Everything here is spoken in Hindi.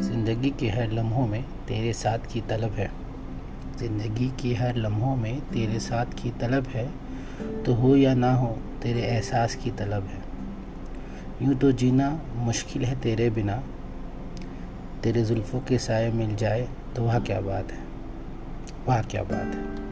ज़िंदगी के हर लम्हों में तेरे साथ की तलब है। ज़िंदगी के हर लम्हों में तेरे साथ की तलब है तो हो या ना हो, तेरे एहसास की तलब है। यूँ तो जीना मुश्किल है तेरे बिना। तेरे जुल्फ़ों के साय मिल जाए तो वह क्या बात है? वह क्या बात है?